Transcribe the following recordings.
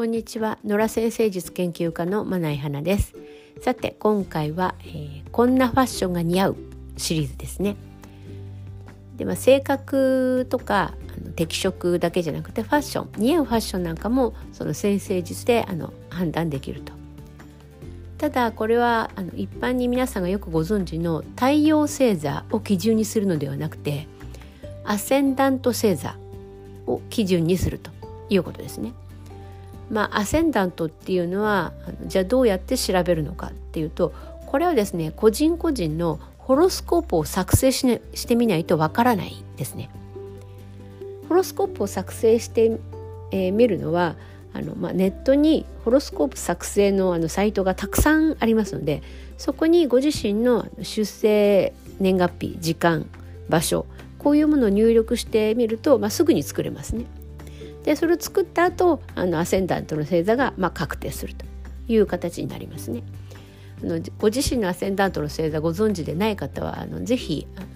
こんにちは。野良先生術研究家のまない花です。さて今回は、えー、こんなファッションが似合うシリーズですね。でまあ、性格とかあの適色だけじゃなくてファッション似合うファッションなんかもその先生術であの判断できると。ただこれはあの一般に皆さんがよくご存知の太陽星座を基準にするのではなくてアセンダント星座を基準にするということですね。まあ、アセンダントっていうのはじゃあどうやって調べるのかっていうとこれはですね個人個人のホロスコープを作成し,、ね、してみないとわからないですね。ホロスコープを作成して、えー、るのはあの、まあ、ネットにホロスコープ作成のあのサイトがたくさんありますのでそこにご自身の出生年月日時間場所こういうものを入力してみると、まあ、すぐに作れますね。でそれを作った後あのアセンダントの星座が、まあ、確定するという形になりますね。あのご自身のアセンダントの星座ご存知でない方はあのぜひあの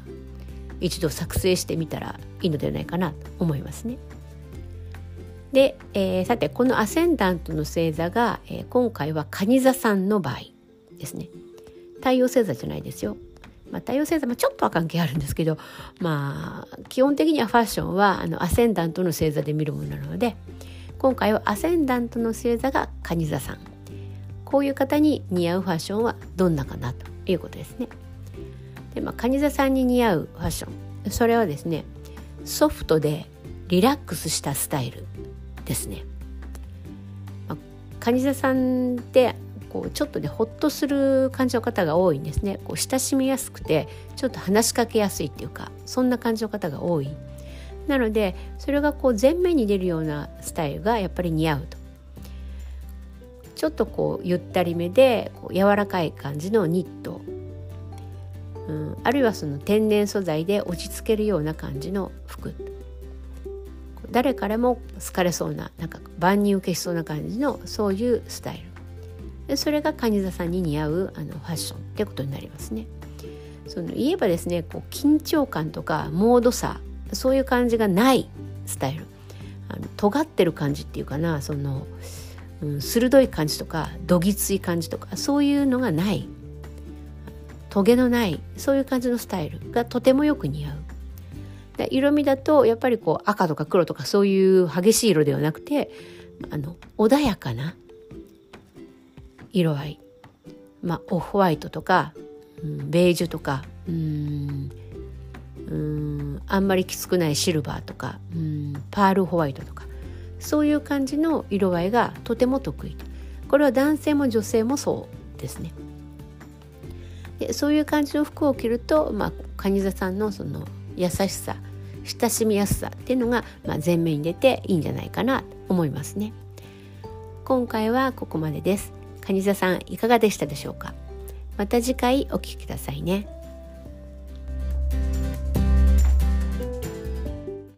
一度作成してみたらいいのではないかなと思いますね。で、えー、さてこのアセンダントの星座が、えー、今回は蟹座さんの場合ですね。太陽星座じゃないですよ。まあ、太陽星座もちょっとは関係あるんですけどまあ基本的にはファッションはあのアセンダントの星座で見るものなので今回はアセンダントの星座が蟹座さんこういう方に似合うファッションはどんなかなということですね。でまあ、蟹座さんに似合うファッションそれはですねソフトでリラックスしたスタイルですね。まあ、蟹座さんってこうちょっとねほっとする感じの方が多いんですね。こう親しみやすくてちょっと話しかけやすいっていうかそんな感じの方が多い。なのでそれがこう前面に出るようなスタイルがやっぱり似合うと。ちょっとこうゆったりめでこう柔らかい感じのニット、うん、あるいはその天然素材で落ち着けるような感じの服。誰からも好かれそうななんか万人受けしそうな感じのそういうスタイル。それが蟹座さんに似合うあのファッションってことになりますね。その言えばですねこう緊張感とかモードさそういう感じがないスタイルあの尖ってる感じっていうかなその、うん、鋭い感じとかどぎつい感じとかそういうのがないトゲのないそういう感じのスタイルがとてもよく似合う。色味だとやっぱりこう赤とか黒とかそういう激しい色ではなくてあの穏やかな色合い、まあ、オフホワイトとか、うん、ベージュとかうんうんあんまりきつくないシルバーとかうんパールホワイトとか。そういう感じの色合いがとても得意これは男性も女性もそうですね。でそういう感じの服を着ると、まあ、蟹座さんのその優しさ親しみやすさっていうのが、まあ、前面に出ていいんじゃないかなと思いますね。今回はここまでです。蟹座さんいかがでしたでしょうか？また次回お聴きくださいね。